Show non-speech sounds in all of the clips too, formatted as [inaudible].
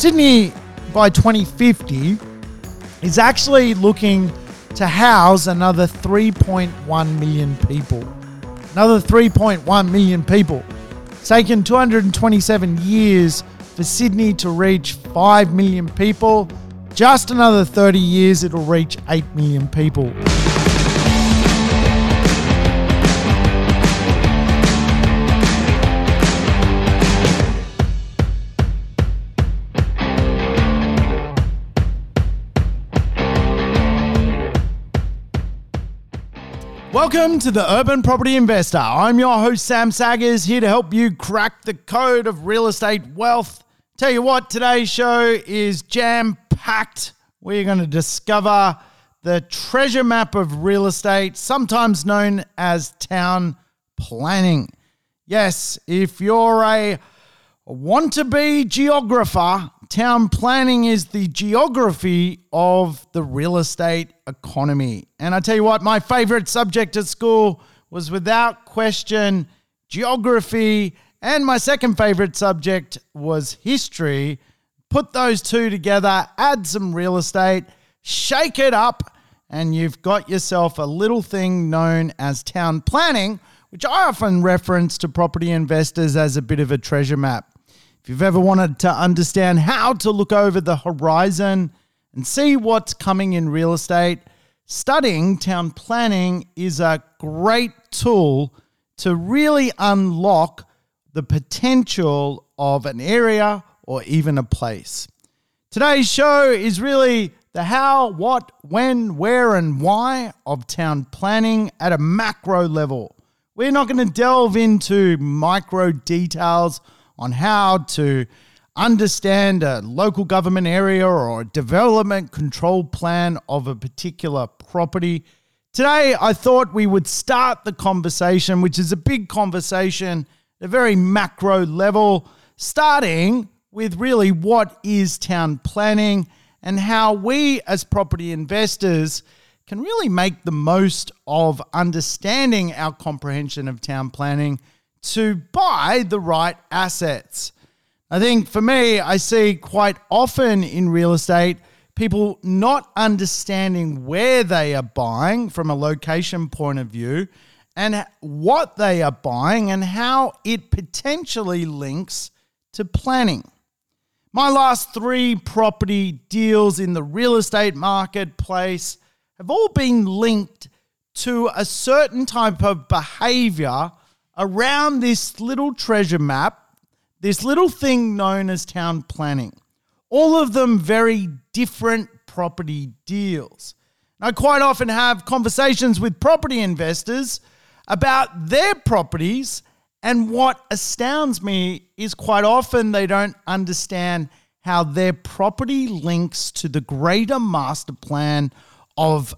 Sydney by 2050 is actually looking to house another 3.1 million people. Another 3.1 million people. It's taken 227 years for Sydney to reach 5 million people. Just another 30 years, it'll reach 8 million people. Welcome to the Urban Property Investor. I'm your host, Sam Saggers, here to help you crack the code of real estate wealth. Tell you what, today's show is jam packed. We're going to discover the treasure map of real estate, sometimes known as town planning. Yes, if you're a want to be geographer, town planning is the geography of the real estate economy. And I tell you what, my favorite subject at school was without question geography. And my second favorite subject was history. Put those two together, add some real estate, shake it up, and you've got yourself a little thing known as town planning, which I often reference to property investors as a bit of a treasure map. If you've ever wanted to understand how to look over the horizon and see what's coming in real estate, studying town planning is a great tool to really unlock the potential of an area or even a place. Today's show is really the how, what, when, where, and why of town planning at a macro level. We're not going to delve into micro details on how to understand a local government area or a development control plan of a particular property. Today, I thought we would start the conversation, which is a big conversation at a very macro level, starting with really what is town planning and how we as property investors can really make the most of understanding our comprehension of town planning to buy the right assets. I think for me, I see quite often in real estate people not understanding where they are buying from a location point of view and what they are buying and how it potentially links to planning. My last three property deals in the real estate marketplace have all been linked to a certain type of behavior around this little treasure map, this little thing known as town planning. All of them very different property deals. I quite often have conversations with property investors about their properties, and what astounds me is quite often they don't understand how their property links to the greater master plan of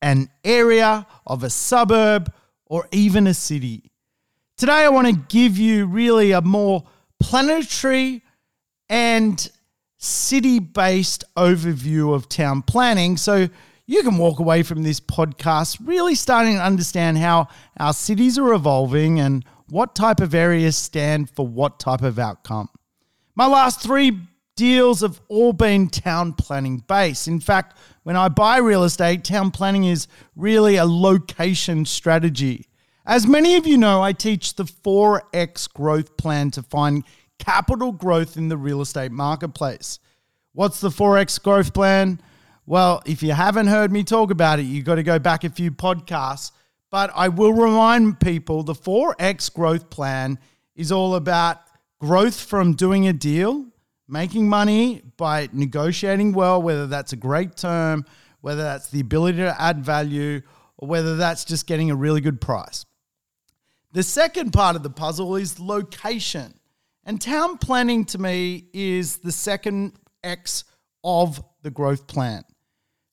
an area, of a suburb, or even a city. Today, I want to give you really a more planetary and city based overview of town planning. So you can walk away from this podcast really starting to understand how our cities are evolving and what type of areas stand for what type of outcome. My last three deals have all been town planning based. In fact, when I buy real estate, town planning is really a location strategy. As many of you know, I teach the 4X growth plan to find capital growth in the real estate marketplace. What's the 4X growth plan? Well, if you haven't heard me talk about it, you've got to go back a few podcasts. But I will remind people the 4X growth plan is all about growth from doing a deal, making money by negotiating well, whether that's a great term, whether that's the ability to add value, or whether that's just getting a really good price. The second part of the puzzle is location. And town planning to me is the second X of the growth plan.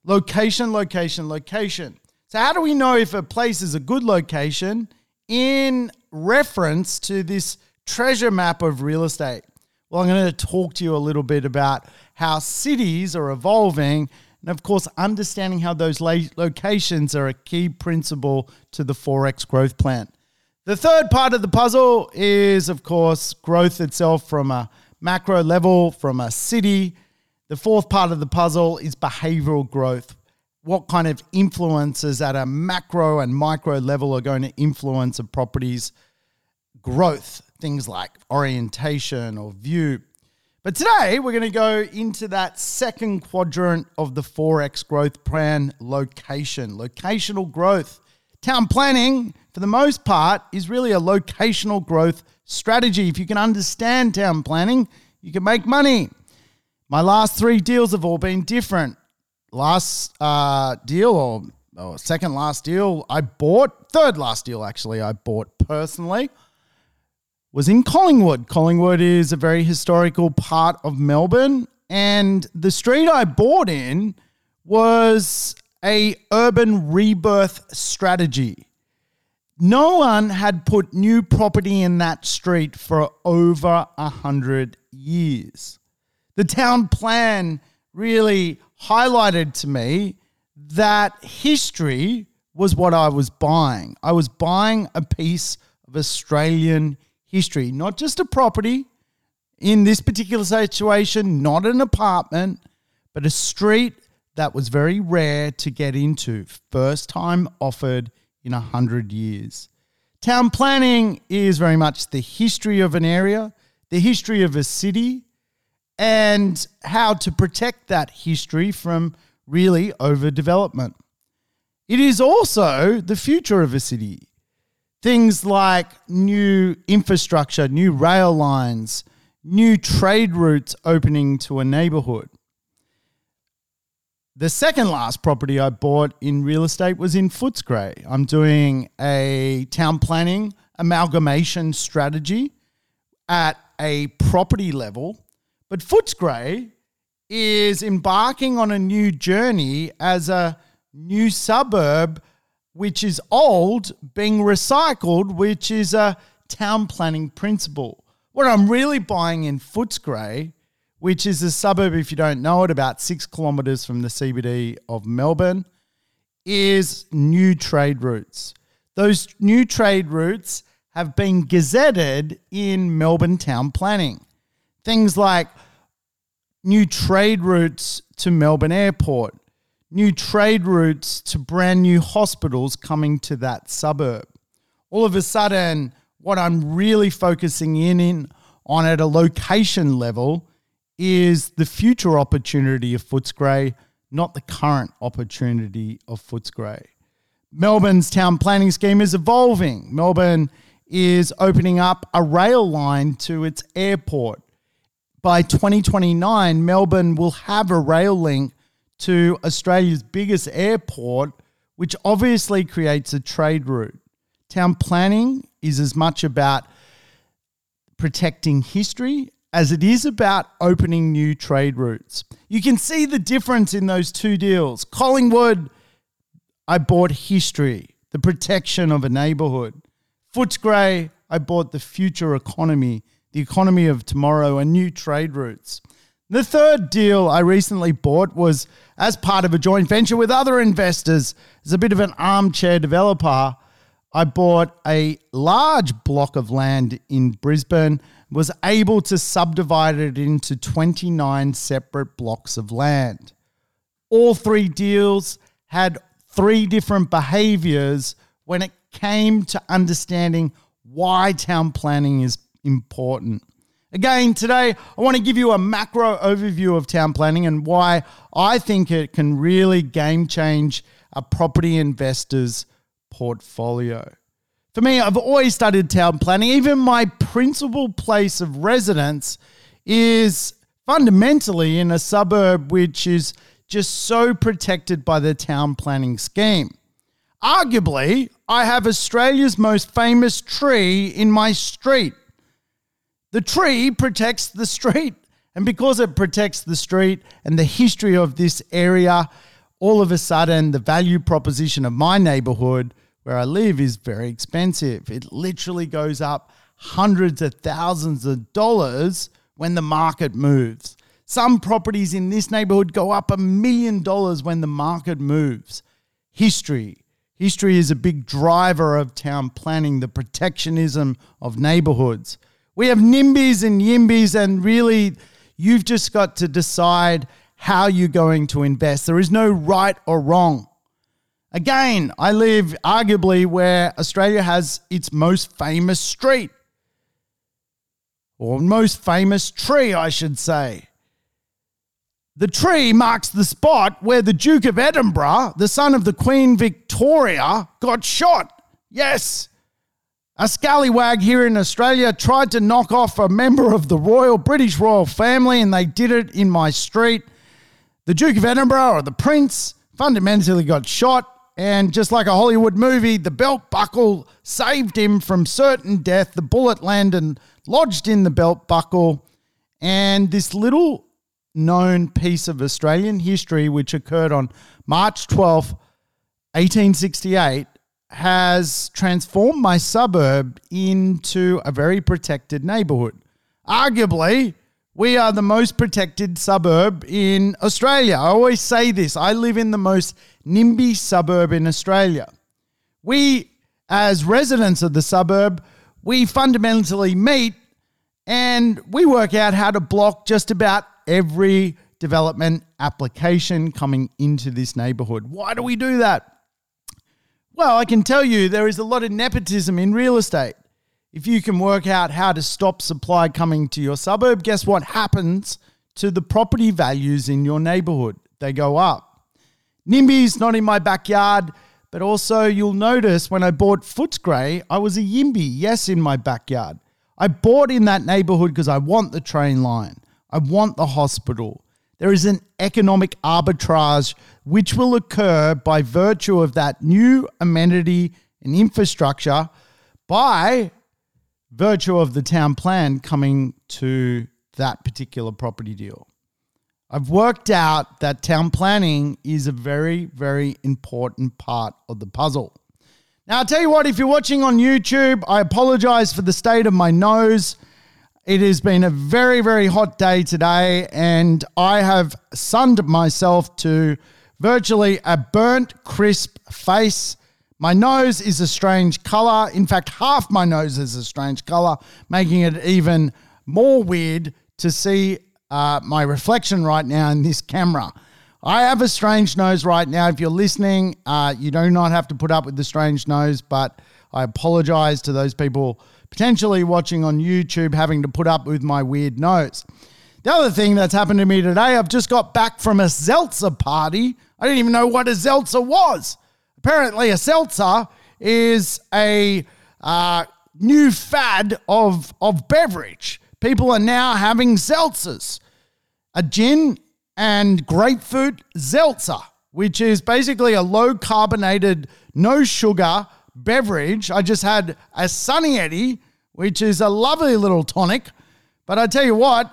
Location, location, location. So, how do we know if a place is a good location in reference to this treasure map of real estate? Well, I'm going to talk to you a little bit about how cities are evolving and, of course, understanding how those locations are a key principle to the 4X growth plan. The third part of the puzzle is, of course, growth itself from a macro level from a city. The fourth part of the puzzle is behavioral growth. What kind of influences at a macro and micro level are going to influence a property's growth? Things like orientation or view. But today we're going to go into that second quadrant of the 4X growth plan location, locational growth. Town planning, for the most part, is really a locational growth strategy. If you can understand town planning, you can make money. My last three deals have all been different. Last uh, deal, or, or second last deal, I bought, third last deal actually, I bought personally was in Collingwood. Collingwood is a very historical part of Melbourne, and the street I bought in was a urban rebirth strategy. No one had put new property in that street for over a hundred years. The town plan really highlighted to me that history was what I was buying. I was buying a piece of Australian history, not just a property. In this particular situation, not an apartment, but a street that was very rare to get into, first time offered in a hundred years. Town planning is very much the history of an area, the history of a city, and how to protect that history from really overdevelopment. It is also the future of a city things like new infrastructure, new rail lines, new trade routes opening to a neighborhood. The second last property I bought in real estate was in Footscray. I'm doing a town planning amalgamation strategy at a property level, but Footscray is embarking on a new journey as a new suburb which is old, being recycled, which is a town planning principle. What I'm really buying in Footscray, which is a suburb, if you don't know it, about six kilometres from the CBD of Melbourne, is new trade routes. Those new trade routes have been gazetted in Melbourne town planning. Things like new trade routes to Melbourne Airport, new trade routes to brand new hospitals coming to that suburb. All of a sudden, what I'm really focusing in, on at a location level is the future opportunity of Footscray, not the current opportunity of Footscray. Melbourne's town planning scheme is evolving. Melbourne is opening up a rail line to its airport. By 2029, Melbourne will have a rail link to Australia's biggest airport, which obviously creates a trade route. Town planning is as much about protecting history as it is about opening new trade routes. You can see the difference in those two deals. Collingwood, I bought history, the protection of a neighborhood. Footscray, I bought the future economy, the economy of tomorrow, and new trade routes. The third deal I recently bought was as part of a joint venture with other investors. As a bit of an armchair developer, I bought a large block of land in Brisbane, was able to subdivide it into 29 separate blocks of land. All three deals had three different behaviors when it came to understanding why town planning is important. Again, today I want to give you a macro overview of town planning and why I think it can really game change a property investor's portfolio. For me, I've always studied town planning. Even my principal place of residence is fundamentally in a suburb which is just so protected by the town planning scheme. Arguably, I have Australia's most famous tree in my street. The tree protects the street. And because it protects the street and the history of this area, all of a sudden the value proposition of my neighborhood where I live is very expensive. It literally goes up hundreds of thousands of dollars when the market moves. Some properties in this neighborhood go up a million dollars when the market moves. History. History is a big driver of town planning, the protectionism of neighborhoods. We have NIMBYs and YIMBYs, and really, you've just got to decide how you're going to invest. There is no right or wrong. Again, I live arguably where Australia has its most famous street, or most famous tree, I should say. The tree marks the spot where the Duke of Edinburgh, the son of the Queen Victoria, got shot. Yes, a scallywag here in Australia tried to knock off a member of the royal British royal family, and they did it in my street. The Duke of Edinburgh, or the Prince, fundamentally got shot, and just like a Hollywood movie, the belt buckle saved him from certain death. The bullet landed lodged in the belt buckle, and this little known piece of Australian history, which occurred on March 12th, 1868, has transformed my suburb into a very protected neighborhood. Arguably, we are the most protected suburb in Australia. I always say this I live in the most NIMBY suburb in Australia. We, as residents of the suburb, we fundamentally meet and we work out how to block just about every development application coming into this neighborhood. Why do we do that? Well, I can tell you there is a lot of nepotism in real estate. If you can work out how to stop supply coming to your suburb, guess what happens to the property values in your neighborhood? They go up. NIMBY's not in my backyard, but also you'll notice when I bought Footscray, I was a YIMBY, yes, in my backyard. I bought in that neighborhood because I want the train line, I want the hospital. There is an economic arbitrage which will occur by virtue of that new amenity and infrastructure by virtue of the town plan coming to that particular property deal. I've worked out that town planning is a very, very important part of the puzzle. Now, I'll tell you what, if you're watching on YouTube, I apologize for the state of my nose. It has been a very, very hot day today, and I have sunned myself to virtually a burnt, crisp face. My nose is a strange color. In fact, half my nose is a strange color, making it even more weird to see uh, my reflection right now in this camera. I have a strange nose right now. If you're listening, uh, you do not have to put up with the strange nose, but I apologize to those people potentially watching on YouTube having to put up with my weird nose. The other thing that's happened to me today, I've just got back from a seltzer party. I didn't even know what a seltzer was. Apparently, a seltzer is a uh, new fad of, of beverage. People are now having seltzers. A gin and grapefruit seltzer, which is basically a low carbonated, no sugar beverage. I just had a Sunny Eddie, which is a lovely little tonic. But I tell you what,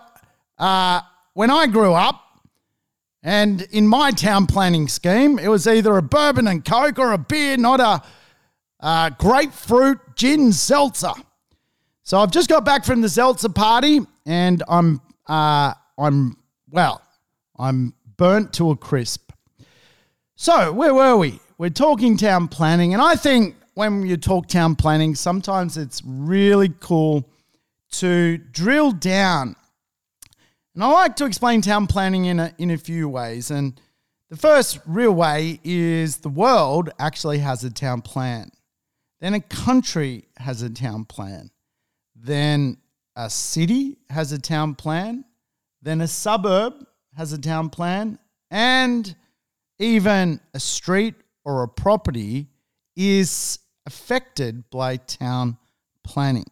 uh, when I grew up, and in my town planning scheme, it was either a bourbon and coke or a beer, not a, grapefruit gin seltzer. So I've just got back from the seltzer party, and I'm uh, I'm well, I'm burnt to a crisp. So where were we? We're talking town planning, and I think when you talk town planning, sometimes it's really cool to drill down and I like to explain town planning in a, in a few ways. And the first real way is the world actually has a town plan. Then a country has a town plan. Then a city has a town plan. Then a suburb has a town plan. And even a street or a property is affected by town planning.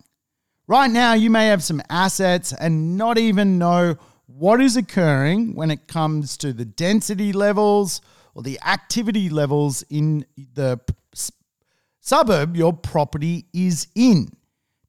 Right now, you may have some assets and not even know what is occurring when it comes to the density levels or the activity levels in the suburb your property is in.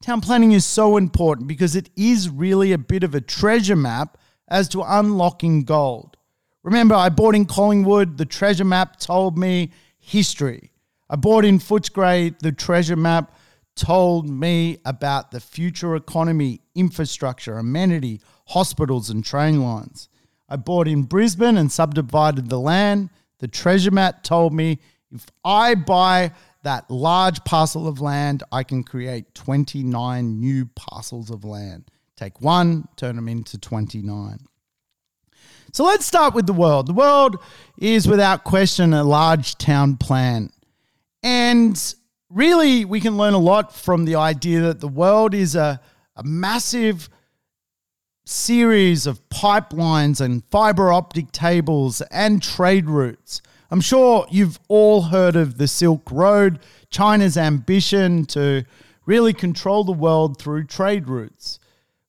Town planning is so important because it is really a bit of a treasure map as to unlocking gold. Remember, I bought in Collingwood, the treasure map told me history. I bought in Footscray, the treasure map told me about the future economy, infrastructure, amenity, hospitals, and train lines. I bought in Brisbane and subdivided the land. The treasure map told me if I buy that large parcel of land, I can create 29 new parcels of land. Take one, turn them into 29. So let's start with the world. The world is without question a large town plan. And really, we can learn a lot from the idea that the world is a, a massive series of pipelines and fiber optic cables and trade routes. I'm sure you've all heard of the Silk Road, China's ambition to really control the world through trade routes.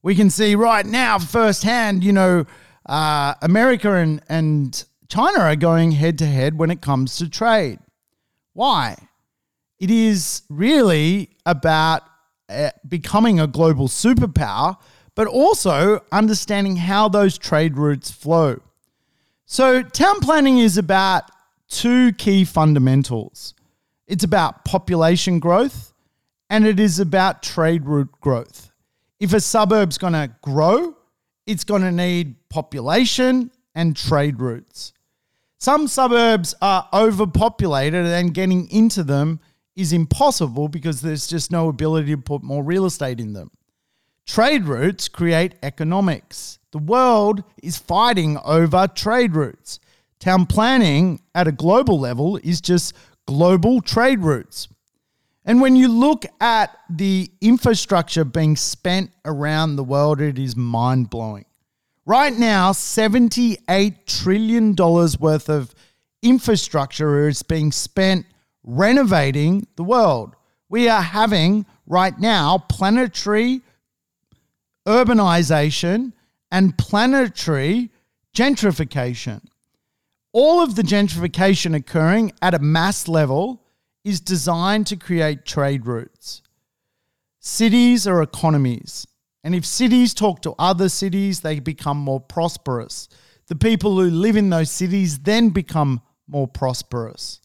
We can see right now firsthand, you know, uh, America and, and China are going head to head when it comes to trade. Why? It is really about uh, becoming a global superpower, but also understanding how those trade routes flow. So, town planning is about two key fundamentals it's about population growth and it is about trade route growth. If a suburb's going to grow, it's going to need population and trade routes. Some suburbs are overpopulated and getting into them is impossible because there's just no ability to put more real estate in them. Trade routes create economics. The world is fighting over trade routes. Town planning at a global level is just global trade routes. And when you look at the infrastructure being spent around the world, it is mind blowing. Right now, $78 trillion worth of infrastructure is being spent renovating the world. We are having right now planetary urbanization and planetary gentrification all of the gentrification occurring at a mass level is designed to create trade routes. Cities are economies. And if cities talk to other cities, they become more prosperous. The people who live in those cities then become more prosperous.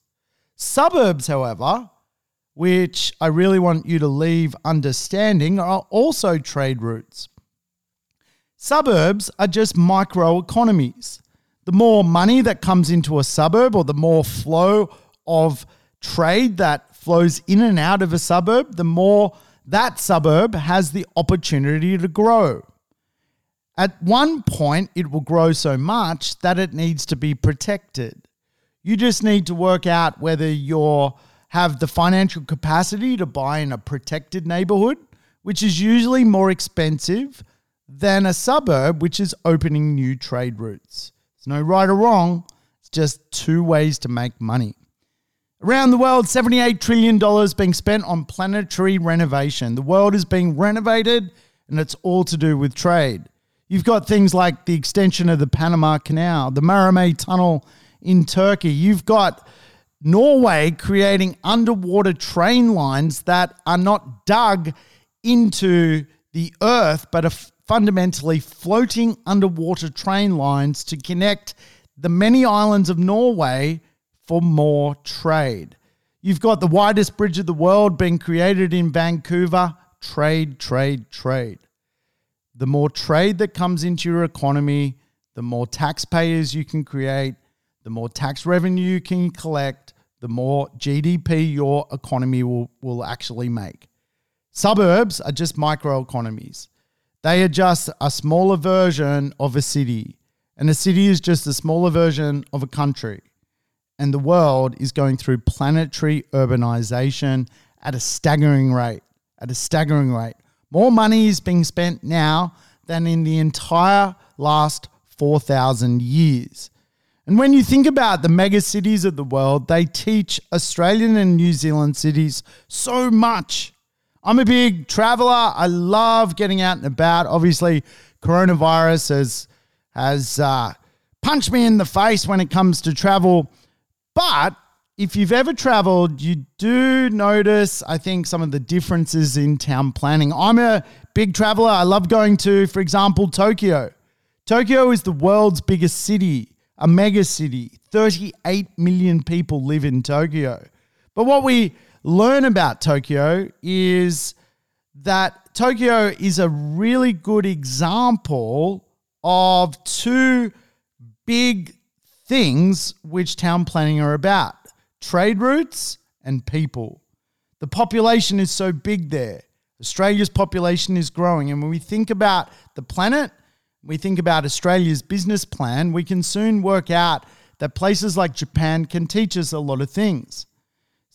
Suburbs, however, which I really want you to leave understanding, are also trade routes. Suburbs are just micro economies the more money that comes into a suburb or the more flow of trade that flows in and out of a suburb, the more that suburb has the opportunity to grow. At one point, it will grow so much that it needs to be protected. You just need to work out whether you have the financial capacity to buy in a protected neighborhood, which is usually more expensive than a suburb which is opening new trade routes. There's no right or wrong, it's just two ways to make money. Around the world, $78 trillion being spent on planetary renovation. The world is being renovated, and it's all to do with trade. You've got things like the extension of the Panama Canal, the Marmaray Tunnel in Turkey. You've got Norway creating underwater train lines that are not dug into the earth, but are fundamentally floating underwater train lines to connect the many islands of Norway for more trade. You've got the widest bridge of the world being created in Vancouver. Trade, trade, trade. The more trade that comes into your economy, the more taxpayers you can create, the more tax revenue you can collect, the more GDP your economy will, will actually make. Suburbs are just micro economies. They are just a smaller version of a city. And a city is just a smaller version of a country. And the world is going through planetary urbanization at a staggering rate. At a staggering rate. More money is being spent now than in the entire last 4,000 years. And when you think about the mega cities of the world, they teach Australian and New Zealand cities so much I'm a big traveler. I love getting out and about. Obviously, coronavirus has has uh, punched me in the face when it comes to travel. But if you've ever traveled, you do notice, I think, some of the differences in town planning. I'm a big traveler. I love going to, for example, Tokyo. Tokyo is the world's biggest city, a mega city. 38 million people live in Tokyo. But what we learn about Tokyo is that Tokyo is a really good example of two big things which town planning are about trade routes and people. The population is so big there. Australia's population is growing. And when we think about the planet, we think about Australia's business plan, we can soon work out that places like Japan can teach us a lot of things.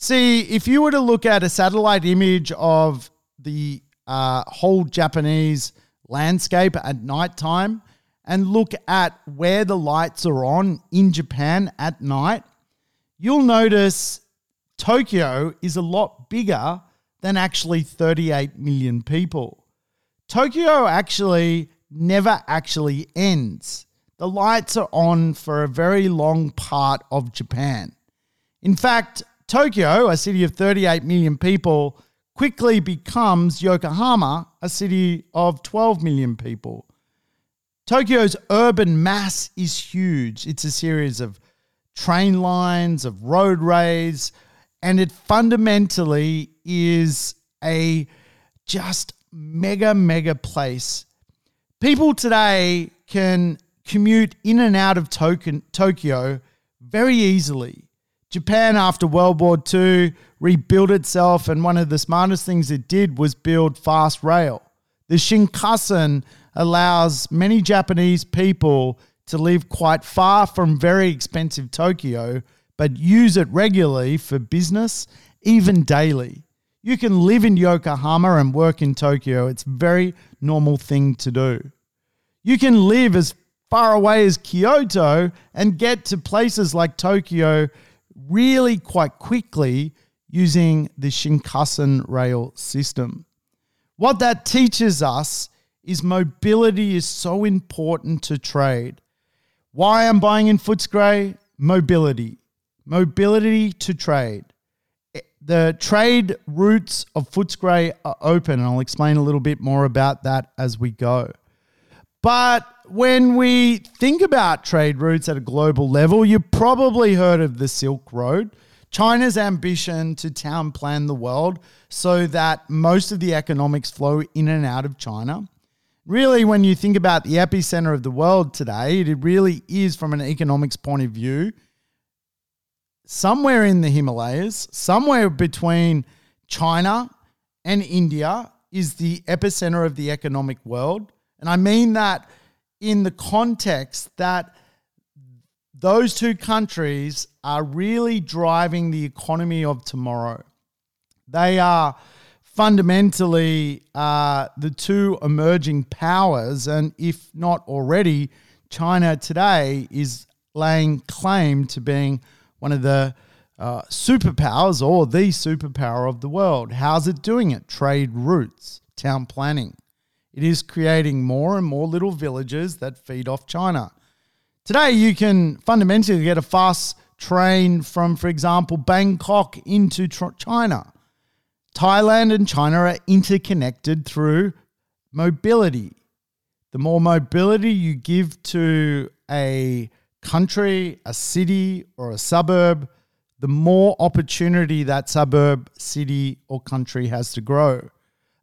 See, if you were to look at a satellite image of the uh, whole Japanese landscape at nighttime and look at where the lights are on in Japan at night, you'll notice Tokyo is a lot bigger than actually 38 million people. Tokyo actually never actually ends. The lights are on for a very long part of Japan. In fact, Tokyo, a city of 38 million people, quickly becomes Yokohama, a city of 12 million people. Tokyo's urban mass is huge. It's a series of train lines, of roadways, and it fundamentally is a just mega, mega place. People today can commute in and out of Tokyo very easily. Japan, after World War II, rebuilt itself, and one of the smartest things it did was build fast rail. The Shinkansen allows many Japanese people to live quite far from very expensive Tokyo, but use it regularly for business, even daily. You can live in Yokohama and work in Tokyo. It's a very normal thing to do. You can live as far away as Kyoto and get to places like Tokyo really quite quickly using the Shinkansen rail system. What that teaches us is mobility is so important to trade. Why I'm buying in Footscray? Mobility. Mobility to trade. The trade routes of Footscray are open, and I'll explain a little bit more about that as we go. But when we think about trade routes at a global level, you've probably heard of the Silk Road. China's ambition to town plan the world so that most of the economics flow in and out of China. Really, when you think about the epicenter of the world today, it really is from an economics point of view somewhere in the Himalayas, somewhere between China and India is the epicenter of the economic world. And I mean that in the context that those two countries are really driving the economy of tomorrow. They are fundamentally uh, the two emerging powers, and if not already, China today is laying claim to being one of the uh, superpowers or the superpower of the world. How's it doing it? Trade routes, town planning. It is creating more and more little villages that feed off China. Today, you can fundamentally get a fast train from, for example, Bangkok into China. Thailand and China are interconnected through mobility. The more mobility you give to a country, a city, or a suburb, the more opportunity that suburb, city, or country has to grow.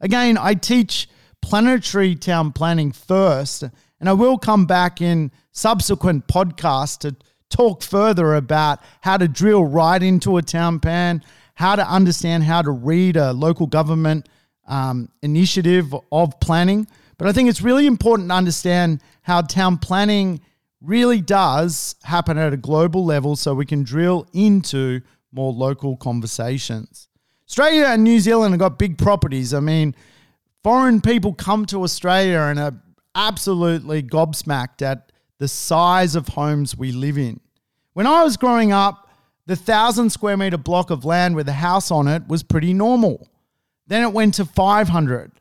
Again, I teach planetary town planning first. And I will come back in subsequent podcasts to talk further about how to drill right into a town plan, how to understand how to read a local government um, initiative of planning. But I think it's really important to understand how town planning really does happen at a global level so we can drill into more local conversations. Australia and New Zealand have got big properties. I mean, foreign people come to Australia and are absolutely gobsmacked at the size of homes we live in. When I was growing up, the thousand square meter block of land with a house on it was pretty normal. Then it went to 500.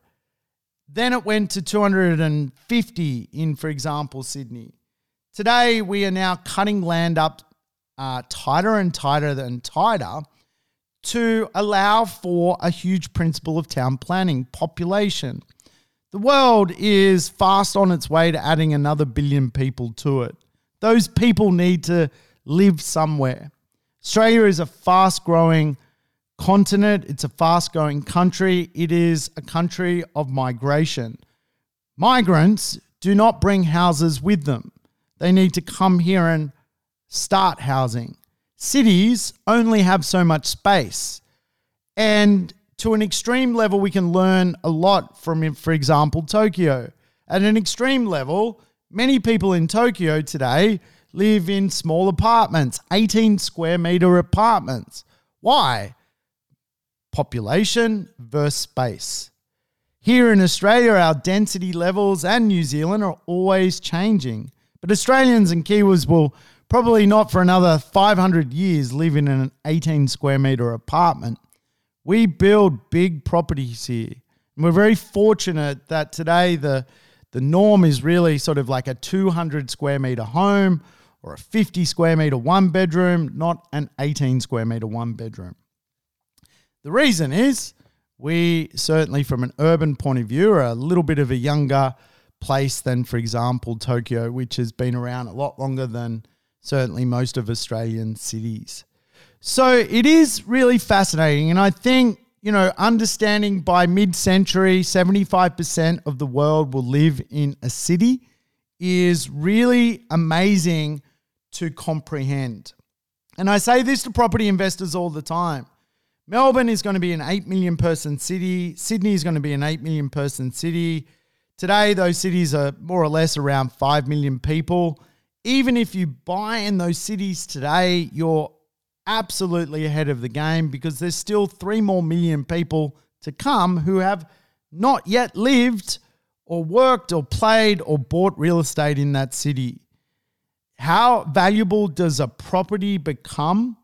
Then it went to 250 in, for example, Sydney. Today, we are now cutting land up uh, tighter and tighter and tighter to allow for a huge principle of town planning population. The world is fast on its way to adding another billion people to it. Those people need to live somewhere. Australia is a fast growing continent, it's a fast growing country, it is a country of migration. Migrants do not bring houses with them, they need to come here and start housing cities only have so much space. And to an extreme level, we can learn a lot from, for example, Tokyo. At an extreme level, many people in Tokyo today live in small apartments, 18 square meter apartments. Why? Population versus space. Here in Australia, our density levels and New Zealand are always changing. But Australians and Kiwis will probably not for another 500 years living in an 18 square meter apartment. We build big properties here. And we're very fortunate that today the, the norm is really sort of like a 200 square meter home or a 50 square meter one bedroom, not an 18 square meter one bedroom. The reason is we certainly, from an urban point of view, are a little bit of a younger place than, for example, Tokyo, which has been around a lot longer than certainly most of Australian cities. So it is really fascinating. And I think, you know, understanding by mid century, 75% of the world will live in a city is really amazing to comprehend. And I say this to property investors all the time. Melbourne is going to be an 8 million person city. Sydney is going to be an 8 million person city. Today, those cities are more or less around 5 million people. Even if you buy in those cities today, you're absolutely ahead of the game because there's still 3 more million people to come who have not yet lived or worked or played or bought real estate in that city how valuable does a property become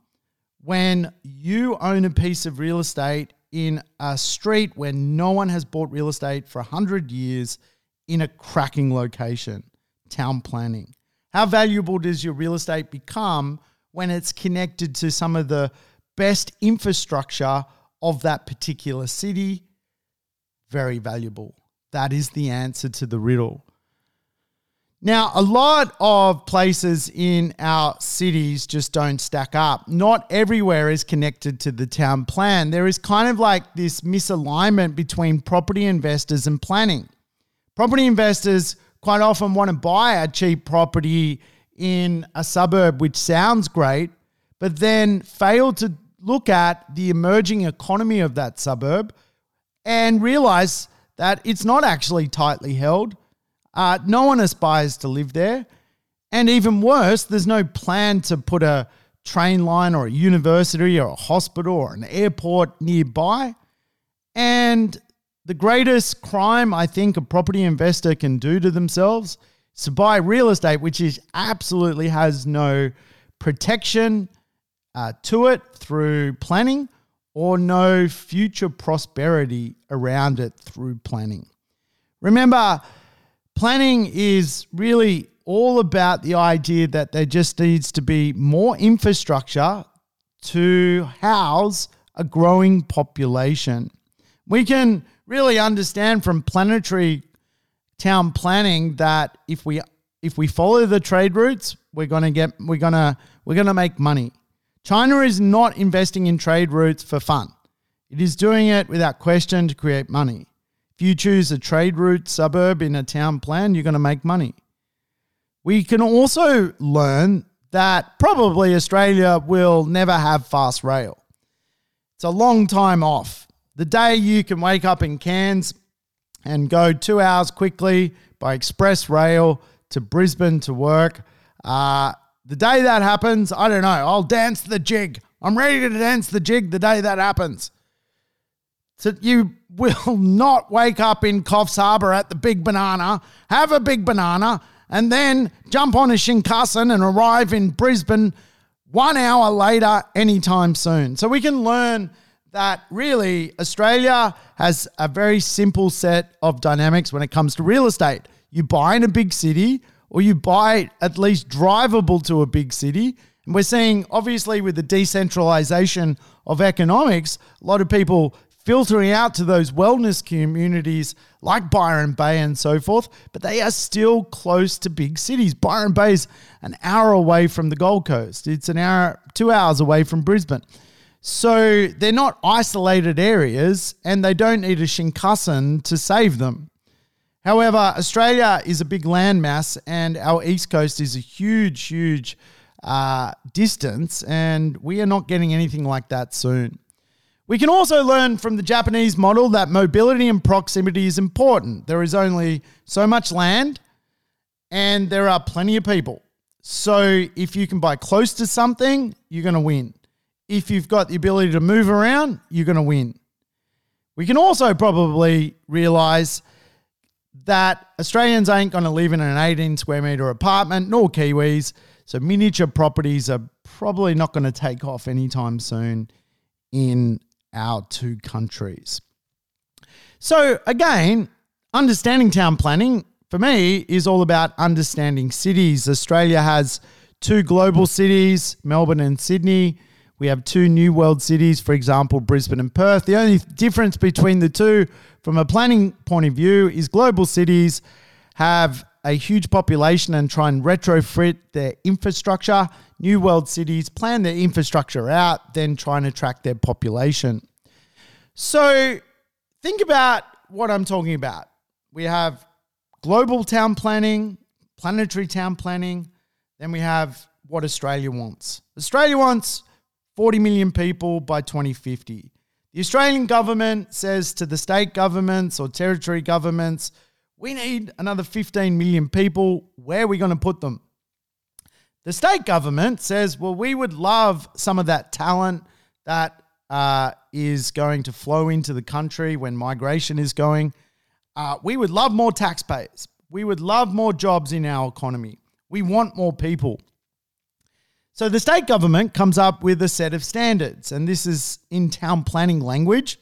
when you own a piece of real estate in a street where no one has bought real estate for 100 years in a cracking location? Town planning. How valuable does your real estate become when it's connected to some of the best infrastructure of that particular city? Very valuable. That is the answer to the riddle. Now, a lot of places in our cities just don't stack up. Not everywhere is connected to the town plan. There is kind of like this misalignment between property investors and planning. Property investors quite often want to buy a cheap property in a suburb, which sounds great, but then fail to look at the emerging economy of that suburb and realize that it's not actually tightly held uh, no one aspires to live there. And even worse, there's no plan to put a train line or a university or a hospital or an airport nearby. And the greatest crime I think a property investor can do to themselves is to buy real estate, which is absolutely has no protection uh, to it through planning or no future prosperity around it through planning. Remember, Planning is really all about the idea that there just needs to be more infrastructure to house a growing population. We can really understand from planetary town planning that if we if we follow the trade routes, we're to get we're to we're to make money. China is not investing in trade routes for fun. It is doing it without question to create money. If you choose a trade route suburb in a town plan, you're going to make money. We can also learn that probably Australia will never have fast rail. It's a long time off. The day you can wake up in Cairns and go two hours quickly by express rail to Brisbane to work, uh, the day that happens, I don't know, I'll dance the jig. I'm ready to dance the jig the day that happens. So you [laughs] will not wake up in Coffs Harbour at the Big Banana, have a big banana, and then jump on a Shinkansen and arrive in Brisbane one hour later anytime soon. So we can learn that really Australia has a very simple set of dynamics when it comes to real estate. You buy in a big city or you buy at least drivable to a big city. And we're seeing, obviously, with the decentralization of economics, a lot of people filtering out to those wellness communities like Byron Bay and so forth, but they are still close to big cities. Byron Bay is an hour away from the Gold Coast, it's an hour, two hours away from Brisbane. So they're not isolated areas and they don't need a Shinkansen to save them. However, Australia is a big landmass and our east coast is a huge, huge uh, distance, and we are not getting anything like that soon. We can also learn from the Japanese model that mobility and proximity is important. There is only so much land and there are plenty of people. So if you can buy close to something, you're going to win. If you've got the ability to move around, you're going to win. We can also probably realize that Australians ain't going to live in an 18 square meter apartment, nor Kiwis. So miniature properties are probably not going to take off anytime soon in our two countries. So again, understanding town planning for me is all about understanding cities. Australia has two global cities, Melbourne and Sydney. We have two new world cities, for example, Brisbane and Perth. The only difference between the two from a planning point of view is global cities have a huge population and try and retrofit their infrastructure. New world cities plan their infrastructure out, then try and attract their population. So think about what I'm talking about. We have global town planning, planetary town planning, then we have what Australia wants. Australia wants 40 million people by 2050. The Australian government says to the state governments or territory governments, we need another 15 million people. Where are we going to put them? The state government says, well, we would love some of that talent that uh, is going to flow into the country when migration is going. Uh, we would love more taxpayers. We would love more jobs in our economy. We want more people. So the state government comes up with a set of standards, and this is in town planning language.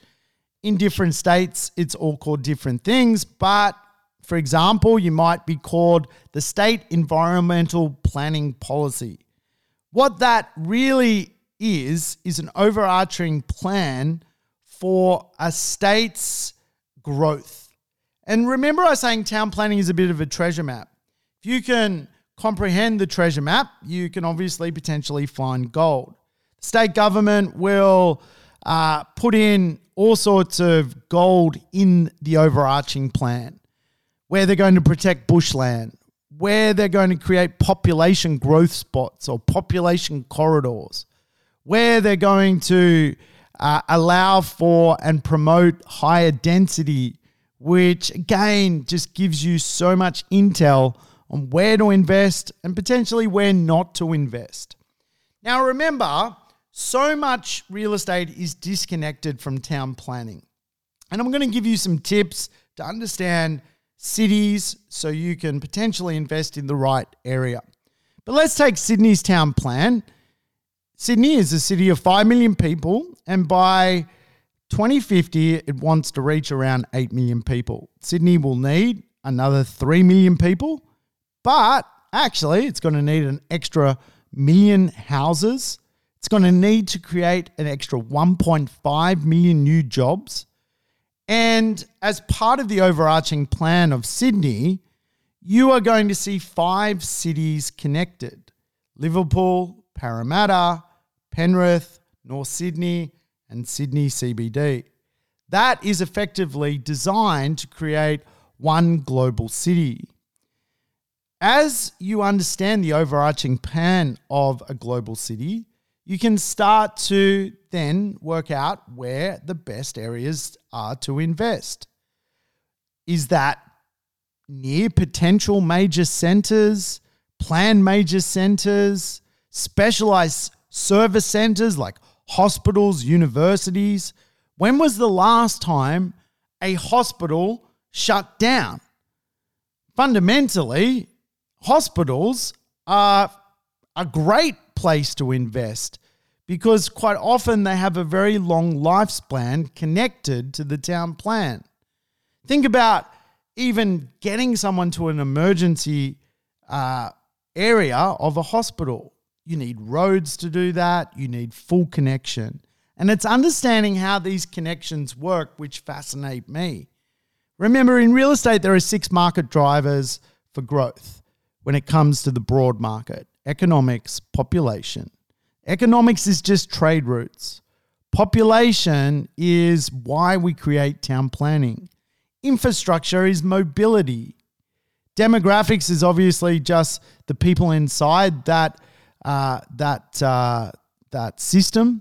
In different states, it's all called different things, but for example, you might be called the State Environmental Planning Policy. What that really is, is an overarching plan for a state's growth. And remember, I was saying town planning is a bit of a treasure map. If you can comprehend the treasure map, you can obviously potentially find gold. The state government will uh, put in all sorts of gold in the overarching plan. Where they're going to protect bushland, where they're going to create population growth spots or population corridors, where they're going to uh, allow for and promote higher density, which again just gives you so much intel on where to invest and potentially where not to invest. Now, remember, so much real estate is disconnected from town planning. And I'm going to give you some tips to understand cities so you can potentially invest in the right area. But let's take Sydney's town plan. Sydney is a city of 5 million people, and by 2050, it wants to reach around 8 million people. Sydney will need another 3 million people, but actually, it's going to need an extra million houses. It's going to need to create an extra 1.5 million new jobs. And as part of the overarching plan of Sydney, you are going to see five cities connected Liverpool, Parramatta, Penrith, North Sydney, and Sydney CBD. That is effectively designed to create one global city. As you understand the overarching plan of a global city, you can start to then work out where the best areas are to invest. Is that near potential major centers, planned major centers, specialized service centers like hospitals, universities? When was the last time a hospital shut down? Fundamentally, hospitals are a great place to invest because quite often they have a very long lifespan connected to the town plan. Think about even getting someone to an emergency uh, area of a hospital. You need roads to do that, you need full connection. And it's understanding how these connections work which fascinate me. Remember, in real estate, there are six market drivers for growth when it comes to the broad market economics, population. Economics is just trade routes. Population is why we create town planning. Infrastructure is mobility. Demographics is obviously just the people inside that uh, that uh, that system,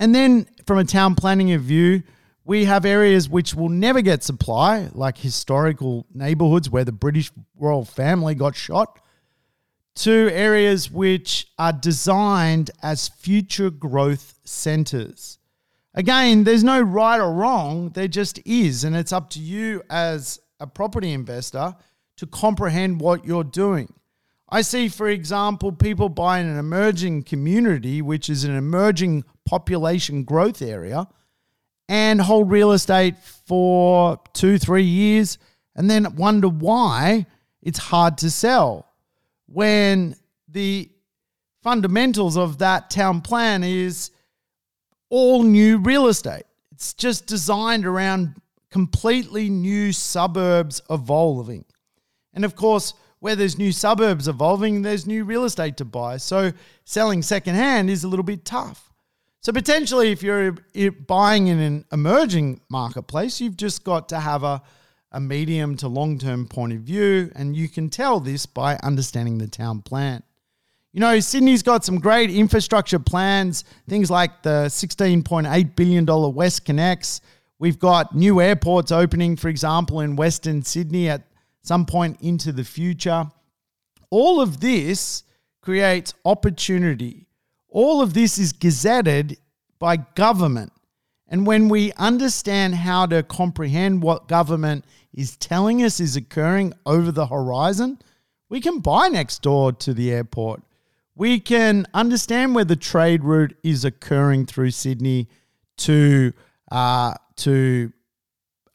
And then from a town planning view, we have areas which will never get supply, like historical neighborhoods where the British royal family got shot, to areas which are designed as future growth centers. Again, there's no right or wrong, there just is. And it's up to you as a property investor to comprehend what you're doing. I see, for example, people buying an emerging community, which is an emerging population growth area, and hold real estate for two, three years, and then wonder why it's hard to sell when the fundamentals of that town plan is all new real estate. It's just designed around completely new suburbs evolving. And of course, where there's new suburbs evolving, there's new real estate to buy. So selling secondhand is a little bit tough. So potentially, if you're buying in an emerging marketplace, you've just got to have a, a medium to long term point of view, and you can tell this by understanding the town plan. You know, Sydney's got some great infrastructure plans, things like the $16.8 billion WestConnex. We've got new airports opening, for example, in Western Sydney at some point into the future. All of this creates opportunity. All of this is gazetted by government. And when we understand how to comprehend what government is telling us is occurring over the horizon, we can buy next door to the airport. We can understand where the trade route is occurring through Sydney to uh, to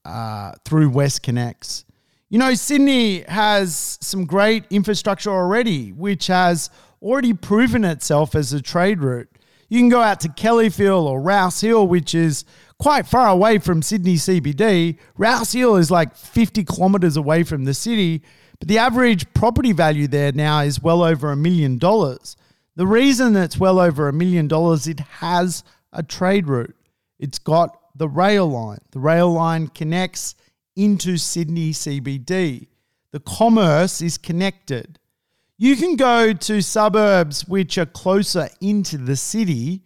uh, through WestConnex. You know, Sydney has some great infrastructure already, which has already proven itself as a trade route. You can go out to Kellyville or Rouse Hill, which is quite far away from Sydney CBD. Rouse Hill is like 50 kilometers away from the city, but the average property value there now is well over a million dollars. The reason it's well over a million dollars, it has a trade route. It's got the rail line. The rail line connects into Sydney CBD. The commerce is connected. You can go to suburbs which are closer into the city,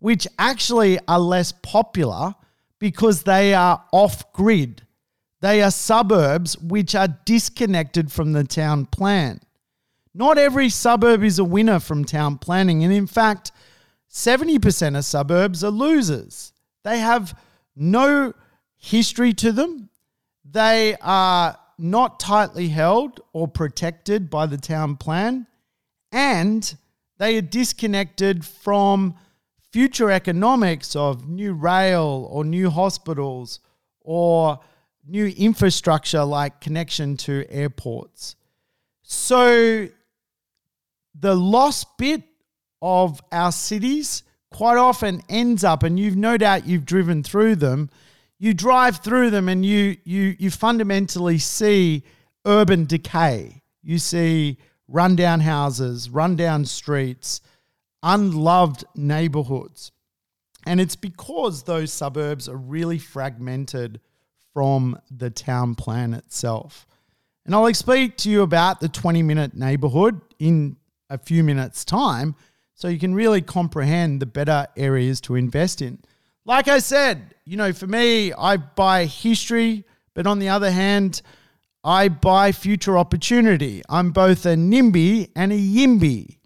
which actually are less popular because they are off grid. They are suburbs which are disconnected from the town plan. Not every suburb is a winner from town planning, and in fact, 70% of suburbs are losers. They have no history to them, they are not tightly held or protected by the town plan, and they are disconnected from future economics of new rail or new hospitals or new infrastructure like connection to airports. So, the lost bit of our cities quite often ends up, and you've no doubt you've driven through them you drive through them and you you you fundamentally see urban decay. You see rundown houses, rundown streets, unloved neighborhoods. And it's because those suburbs are really fragmented from the town plan itself. And I'll explain to you about the 20 minute neighborhood in a few minutes' time so you can really comprehend the better areas to invest in. Like I said, you know, for me, I buy history, but on the other hand, I buy future opportunity. I'm both a NIMBY and a YIMBY.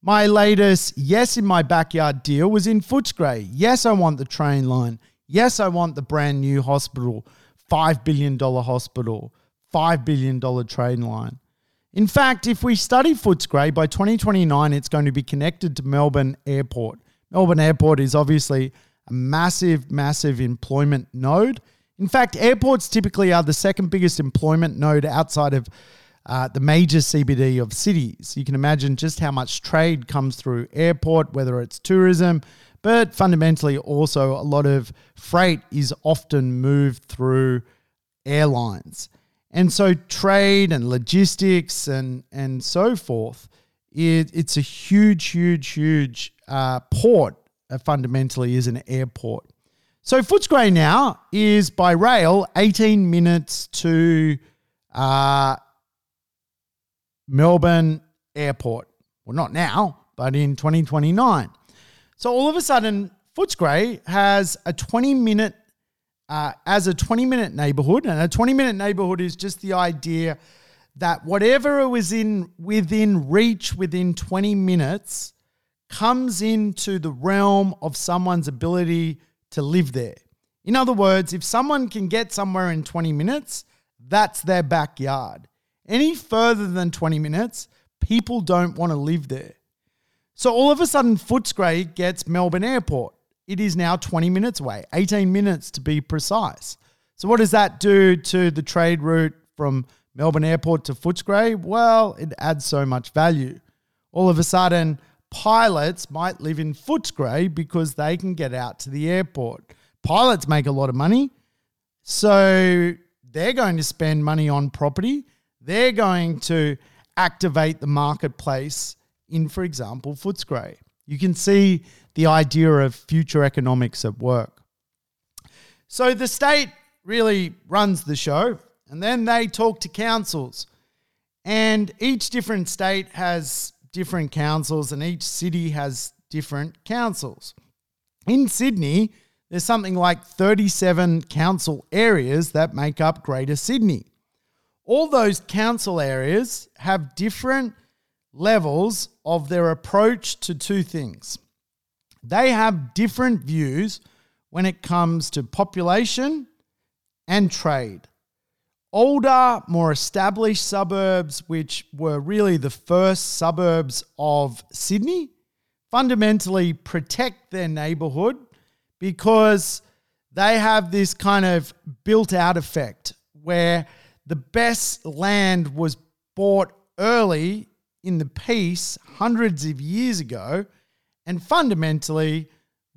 My latest yes in my backyard deal was in Footscray. Yes, I want the train line. Yes, I want the brand new hospital, $5 billion hospital, $5 billion train line. In fact, if we study Footscray, by 2029, it's going to be connected to Melbourne Airport. Melbourne Airport is obviously massive, massive employment node. In fact, airports typically are the second biggest employment node outside of uh, the major CBD of cities. You can imagine just how much trade comes through airport, whether it's tourism, but fundamentally also a lot of freight is often moved through airlines. And so trade and logistics and, and so forth, it, it's a huge, huge, huge uh, port uh, fundamentally is an airport. So Footscray now is by rail 18 minutes to uh, Melbourne Airport. Well, not now, but in 2029. So all of a sudden, Footscray has a 20 minute, uh, as a 20 minute neighborhood. And a 20 minute neighborhood is just the idea that whatever was in within reach within 20 minutes comes into the realm of someone's ability to live there. In other words, if someone can get somewhere in 20 minutes, that's their backyard. Any further than 20 minutes, people don't want to live there. So all of a sudden, Footscray gets Melbourne Airport. It is now 20 minutes away, 18 minutes to be precise. So, what does that do to the trade route from Melbourne Airport to Footscray? Well, it adds so much value. All of a sudden, pilots might live in Footscray because they can get out to the airport. Pilots make a lot of money. So, they're going to spend money on property. They're going to activate the marketplace in, for example, Footscray. You can see the idea of future economics at work. So the state really runs the show, and then they talk to councils. And each different state has different councils, and each city has different councils. In Sydney, there's something like 37 council areas that make up Greater Sydney. All those council areas have different levels of their approach to two things. They have different views when it comes to population and trade. Older, more established suburbs, which were really the first suburbs of Sydney, fundamentally protect their neighborhood because they have this kind of built out effect where the best land was bought early in the piece hundreds of years ago. And fundamentally,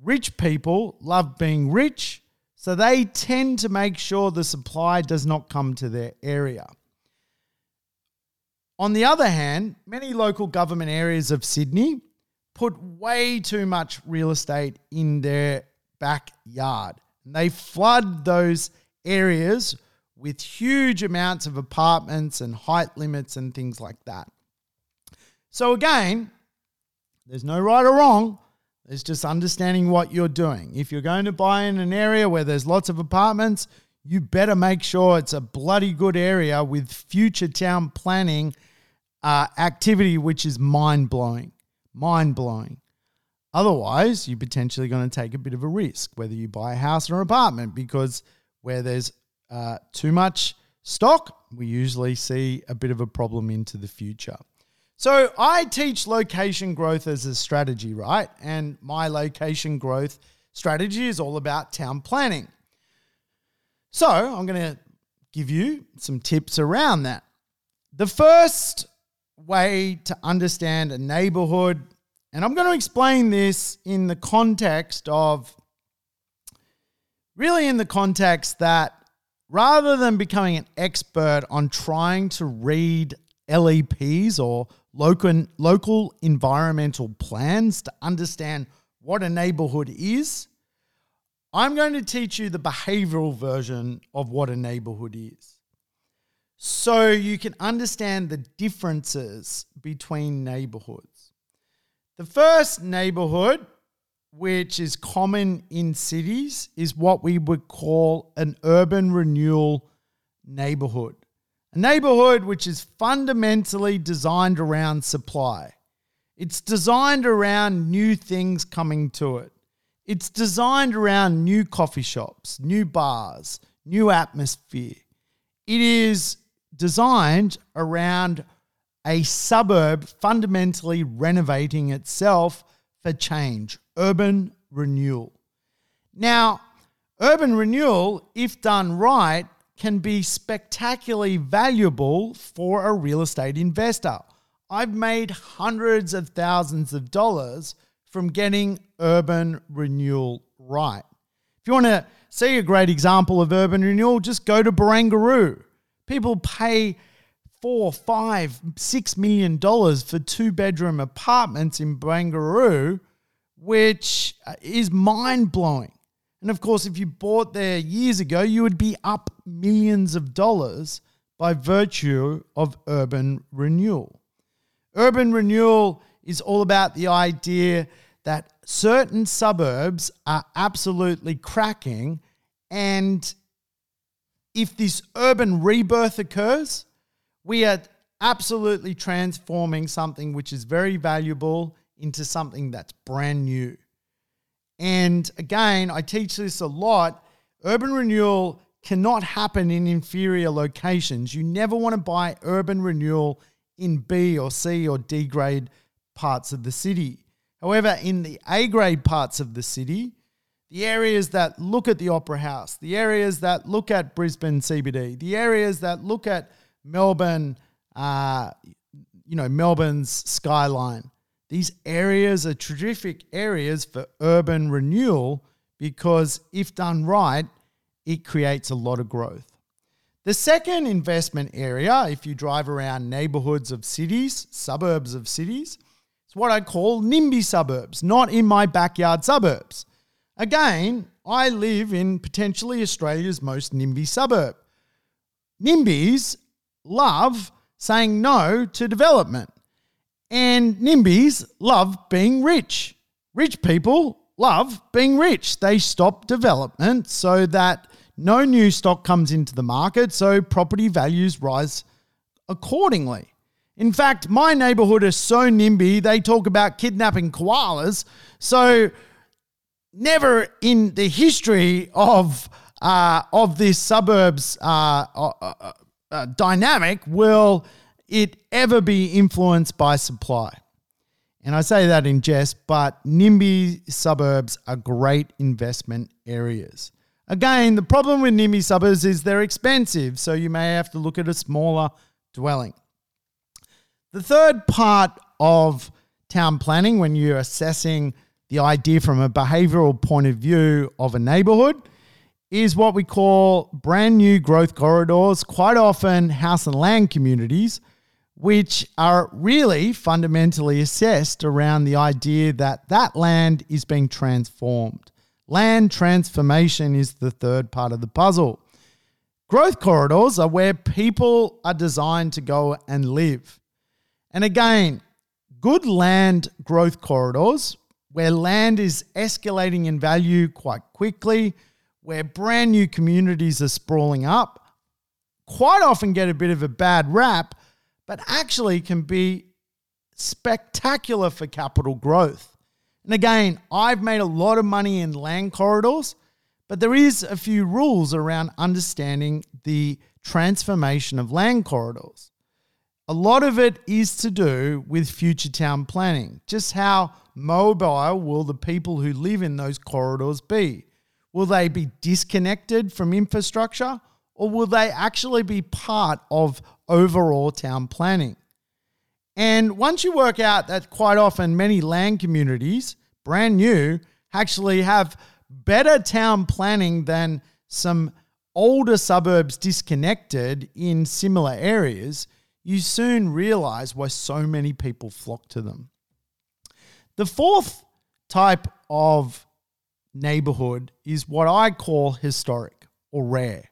rich people love being rich, so they tend to make sure the supply does not come to their area. On the other hand, many local government areas of Sydney put way too much real estate in their backyard. And they flood those areas with huge amounts of apartments and height limits and things like that. So, again, there's no right or wrong. It's just understanding what you're doing. If you're going to buy in an area where there's lots of apartments, you better make sure it's a bloody good area with future town planning uh, activity, which is mind blowing. Mind blowing. Otherwise, you're potentially going to take a bit of a risk, whether you buy a house or an apartment, because where there's uh, too much stock, we usually see a bit of a problem into the future. So I teach location growth as a strategy, right? And my location growth strategy is all about town planning. So I'm going to give you some tips around that. The first way to understand a neighborhood, and I'm going to explain this in the context of really in the context that rather than becoming an expert on trying to read LEPs or local, local environmental plans to understand what a neighborhood is, I'm going to teach you the behavioral version of what a neighborhood is. So you can understand the differences between neighborhoods. The first neighborhood, which is common in cities, is what we would call an urban renewal neighborhood. A neighborhood which is fundamentally designed around supply. It's designed around new things coming to it. It's designed around new coffee shops, new bars, new atmosphere. It is designed around a suburb fundamentally renovating itself for change, urban renewal. Now, urban renewal, if done right, can be spectacularly valuable for a real estate investor. I've made hundreds of thousands of dollars from getting urban renewal right. If you want to see a great example of urban renewal, just go to Barangaroo. People pay four, five, six million dollars for two bedroom apartments in Barangaroo, which uh, is mind blowing. And of course, if you bought there years ago, you would be up millions of dollars by virtue of urban renewal. Urban renewal is all about the idea that certain suburbs are absolutely cracking. And if this urban rebirth occurs, we are absolutely transforming something which is very valuable into something that's brand new. And again, I teach this a lot. Urban renewal cannot happen in inferior locations. You never want to buy urban renewal in B or C or D grade parts of the city. However, in the A grade parts of the city, the areas that look at the Opera House, the areas that look at Brisbane CBD, the areas that look at Melbourne, uh, you know, Melbourne's skyline, these areas are terrific areas for urban renewal because if done right, it creates a lot of growth. The second investment area, if you drive around neighborhoods of cities, suburbs of cities, it's what I call NIMBY suburbs, not in my backyard suburbs. Again, I live in potentially Australia's most NIMBY suburb. NIMBYs love saying no to development. And NIMBYs love being rich. Rich people love being rich. They stop development so that no new stock comes into the market, so property values rise accordingly. In fact, my neighborhood is so NIMBY, they talk about kidnapping koalas. So, never in the history of uh, of this suburbs uh, uh, uh, uh dynamic will it ever be influenced by supply. And I say that in jest, but NIMBY suburbs are great investment areas. Again, the problem with NIMBY suburbs is they're expensive, so you may have to look at a smaller dwelling. The third part of town planning, when you're assessing the idea from a behavioral point of view of a neighborhood, is what we call brand new growth corridors, quite often house and land communities, which are really fundamentally assessed around the idea that that land is being transformed. Land transformation is the third part of the puzzle. Growth corridors are where people are designed to go and live. And again, good land growth corridors, where land is escalating in value quite quickly, where brand new communities are sprawling up, quite often get a bit of a bad rap, but actually can be spectacular for capital growth. And again, I've made a lot of money in land corridors, but there is a few rules around understanding the transformation of land corridors. A lot of it is to do with future town planning. Just how mobile will the people who live in those corridors be? Will they be disconnected from infrastructure or will they actually be part of overall town planning? And once you work out that quite often many land communities, brand new, actually have better town planning than some older suburbs disconnected in similar areas, you soon realize why so many people flock to them. The fourth type of neighborhood is what I call historic or rare.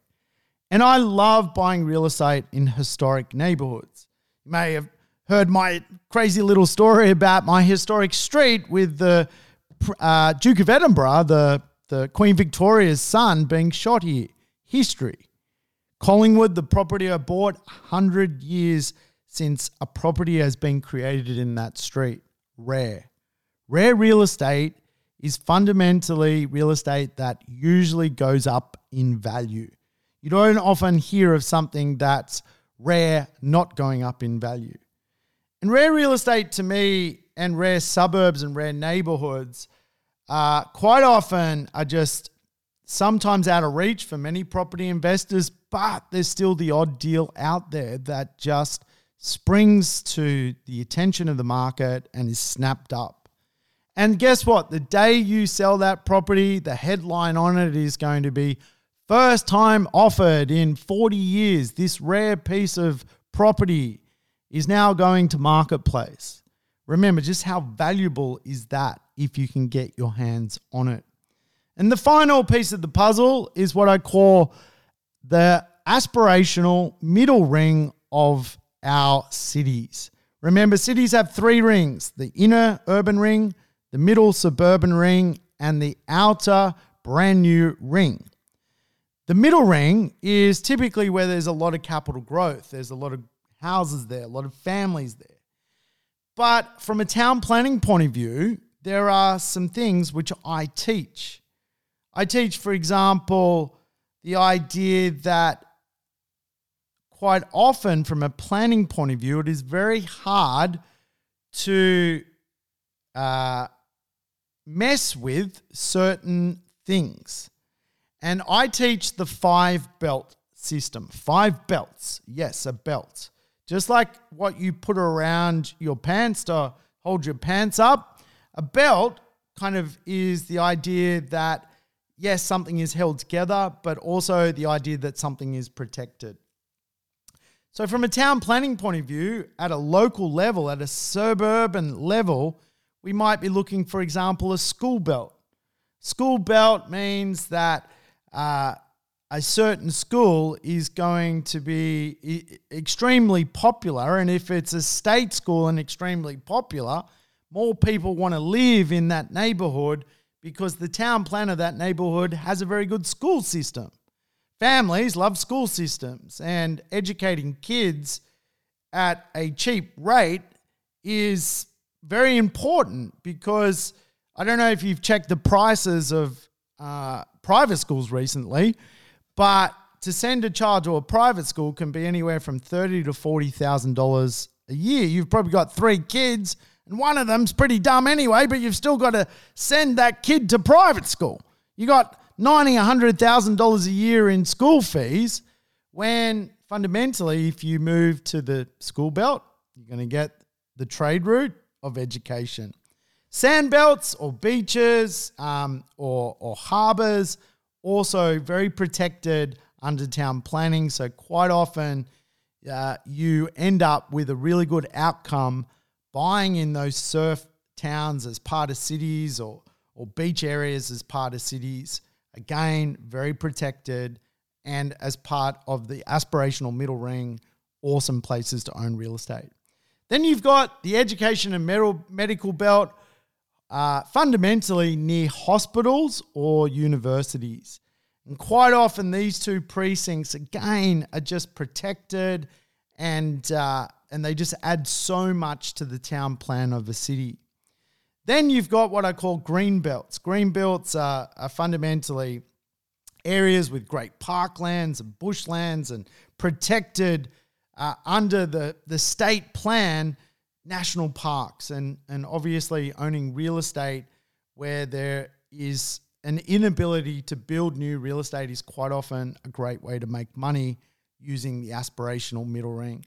And I love buying real estate in historic neighborhoods. You may have heard my crazy little story about my historic street with the uh, Duke of Edinburgh, the, the Queen Victoria's son, being shot here. History. Collingwood, the property I bought, 100 years since a property has been created in that street. Rare. Rare real estate is fundamentally real estate that usually goes up in value. You don't often hear of something that's rare not going up in value. And rare real estate to me and rare suburbs and rare neighborhoods uh, quite often are just sometimes out of reach for many property investors, but there's still the odd deal out there that just springs to the attention of the market and is snapped up. And guess what? The day you sell that property, the headline on it is going to be first time offered in 40 years. This rare piece of property is now going to marketplace. Remember, just how valuable is that if you can get your hands on it? And the final piece of the puzzle is what I call the aspirational middle ring of our cities. Remember, cities have three rings the inner urban ring, the middle suburban ring, and the outer brand new ring. The middle ring is typically where there's a lot of capital growth. There's a lot of houses there, a lot of families there. But from a town planning point of view, there are some things which I teach. I teach, for example, the idea that quite often, from a planning point of view, it is very hard to uh, mess with certain things. And I teach the five belt system. Five belts. Yes, a belt. Just like what you put around your pants to hold your pants up, a belt kind of is the idea that, yes, something is held together, but also the idea that something is protected. So, from a town planning point of view, at a local level, at a suburban level, we might be looking, for example, a school belt. School belt means that uh, a certain school is going to be extremely popular. And if it's a state school and extremely popular, more people want to live in that neighborhood because the town plan of that neighborhood has a very good school system. Families love school systems, and educating kids at a cheap rate is very important because I don't know if you've checked the prices of uh, private schools recently, but to send a child to a private school can be anywhere from thirty to forty thousand dollars a year. You've probably got three kids, and one of them's pretty dumb anyway, but you've still got to send that kid to private school. You got ninety, hundred thousand dollars a year in school fees. When fundamentally, if you move to the school belt, you're going to get the trade route of education. Sandbelts or beaches um, or, or harbors, also very protected under town planning. So, quite often, uh, you end up with a really good outcome buying in those surf towns as part of cities or, or beach areas as part of cities. Again, very protected and as part of the aspirational middle ring, awesome places to own real estate. Then you've got the education and medical belt, fundamentally near hospitals or universities. And quite often, these two precincts, again, are just protected and, uh, and they just add so much to the town plan of a city. Then you've got what I call green belts. Green belts are, are fundamentally areas with great parklands and bushlands and protected uh, under the, the state plan national parks and, and obviously owning real estate where there is an inability to build new real estate is quite often a great way to make money using the aspirational middle ring.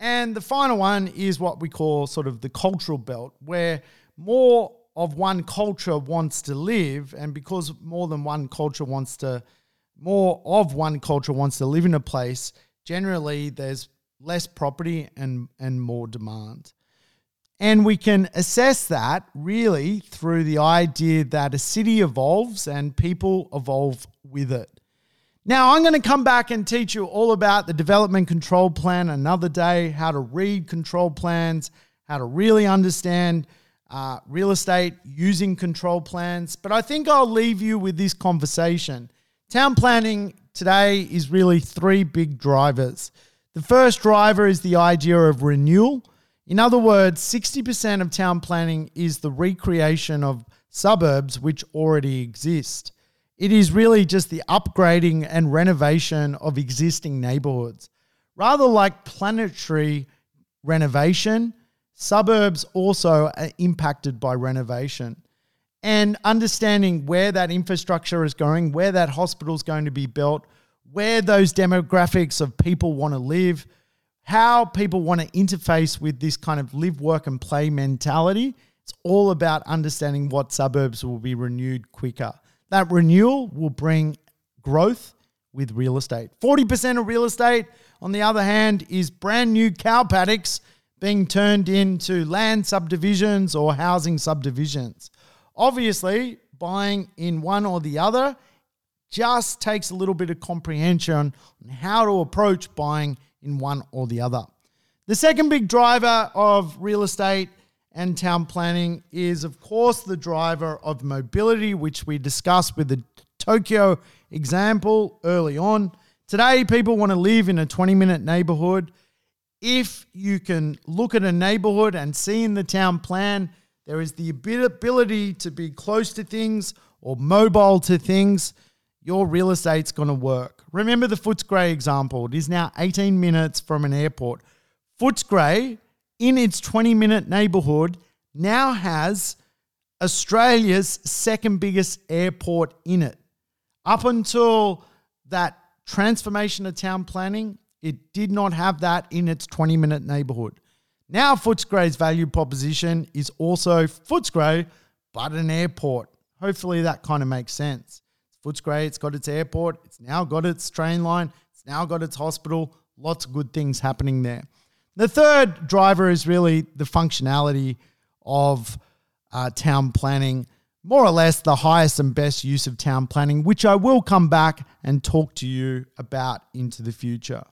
And the final one is what we call sort of the cultural belt, where more of one culture wants to live, and because more than one culture wants to, more of one culture wants to live in a place, generally there's less property and, and more demand. And we can assess that really through the idea that a city evolves and people evolve with it. Now, I'm going to come back and teach you all about the development control plan another day, how to read control plans, how to really understand uh, real estate using control plans. But I think I'll leave you with this conversation. Town planning today is really three big drivers. The first driver is the idea of renewal. In other words, 60% of town planning is the recreation of suburbs which already exist. It is really just the upgrading and renovation of existing neighborhoods. Rather like planetary renovation, suburbs also are impacted by renovation and understanding where that infrastructure is going, where that hospital is going to be built, where those demographics of people want to live, how people want to interface with this kind of live, work, and play mentality. It's all about understanding what suburbs will be renewed quicker. That renewal will bring growth with real estate. 40% of real estate, on the other hand, is brand new cow paddocks being turned into land subdivisions or housing subdivisions. Obviously, buying in one or the other just takes a little bit of comprehension on how to approach buying in one or the other. The second big driver of real estate and town planning is, of course, the driver of mobility, which we discussed with the Tokyo example early on. Today, people want to live in a 20 minute neighborhood. If you can look at a neighborhood and see in the town plan, there is the ability to be close to things or mobile to things, your real estate's going to work. Remember the Footscray example. It is now 18 minutes from an airport. Footscray, in its 20 minute neighborhood, now has Australia's second biggest airport in it. Up until that transformation of town planning, it did not have that in its 20 minute neighborhood. Now, Footscray's value proposition is also Footscray, but an airport. Hopefully, that kind of makes sense. Footscray, it's got its airport, it's now got its train line, it's now got its hospital. Lots of good things happening there. The third driver is really the functionality of uh, town planning, more or less the highest and best use of town planning, which I will come back and talk to you about into the future.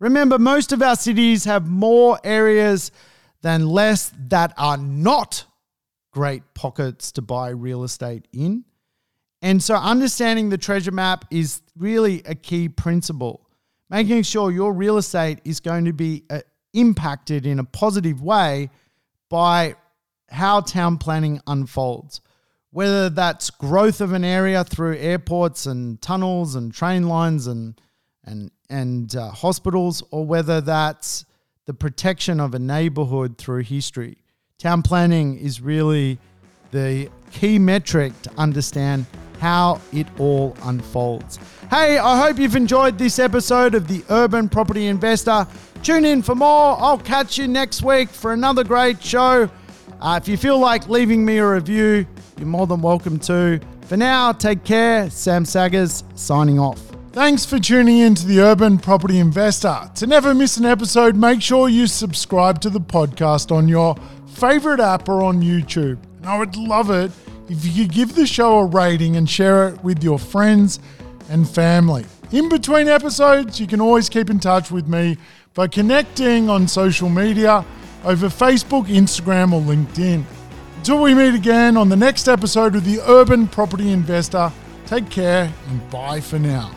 Remember, most of our cities have more areas than less that are not great pockets to buy real estate in. And so, understanding the treasure map is really a key principle. Making sure your real estate is going to be uh, impacted in a positive way by how town planning unfolds. Whether that's growth of an area through airports and tunnels and train lines and and and uh, hospitals, or whether that's the protection of a neighborhood through history. Town planning is really the key metric to understand how it all unfolds. Hey, I hope you've enjoyed this episode of the Urban Property Investor. Tune in for more. I'll catch you next week for another great show. Uh, if you feel like leaving me a review, you're more than welcome to. For now, take care. Sam Saggers signing off. Thanks for tuning in to the Urban Property Investor. To never miss an episode, make sure you subscribe to the podcast on your favorite app or on YouTube. And I would love it if you could give the show a rating and share it with your friends and family. In between episodes, you can always keep in touch with me by connecting on social media over Facebook, Instagram, or LinkedIn. Until we meet again on the next episode of the Urban Property Investor, take care and bye for now.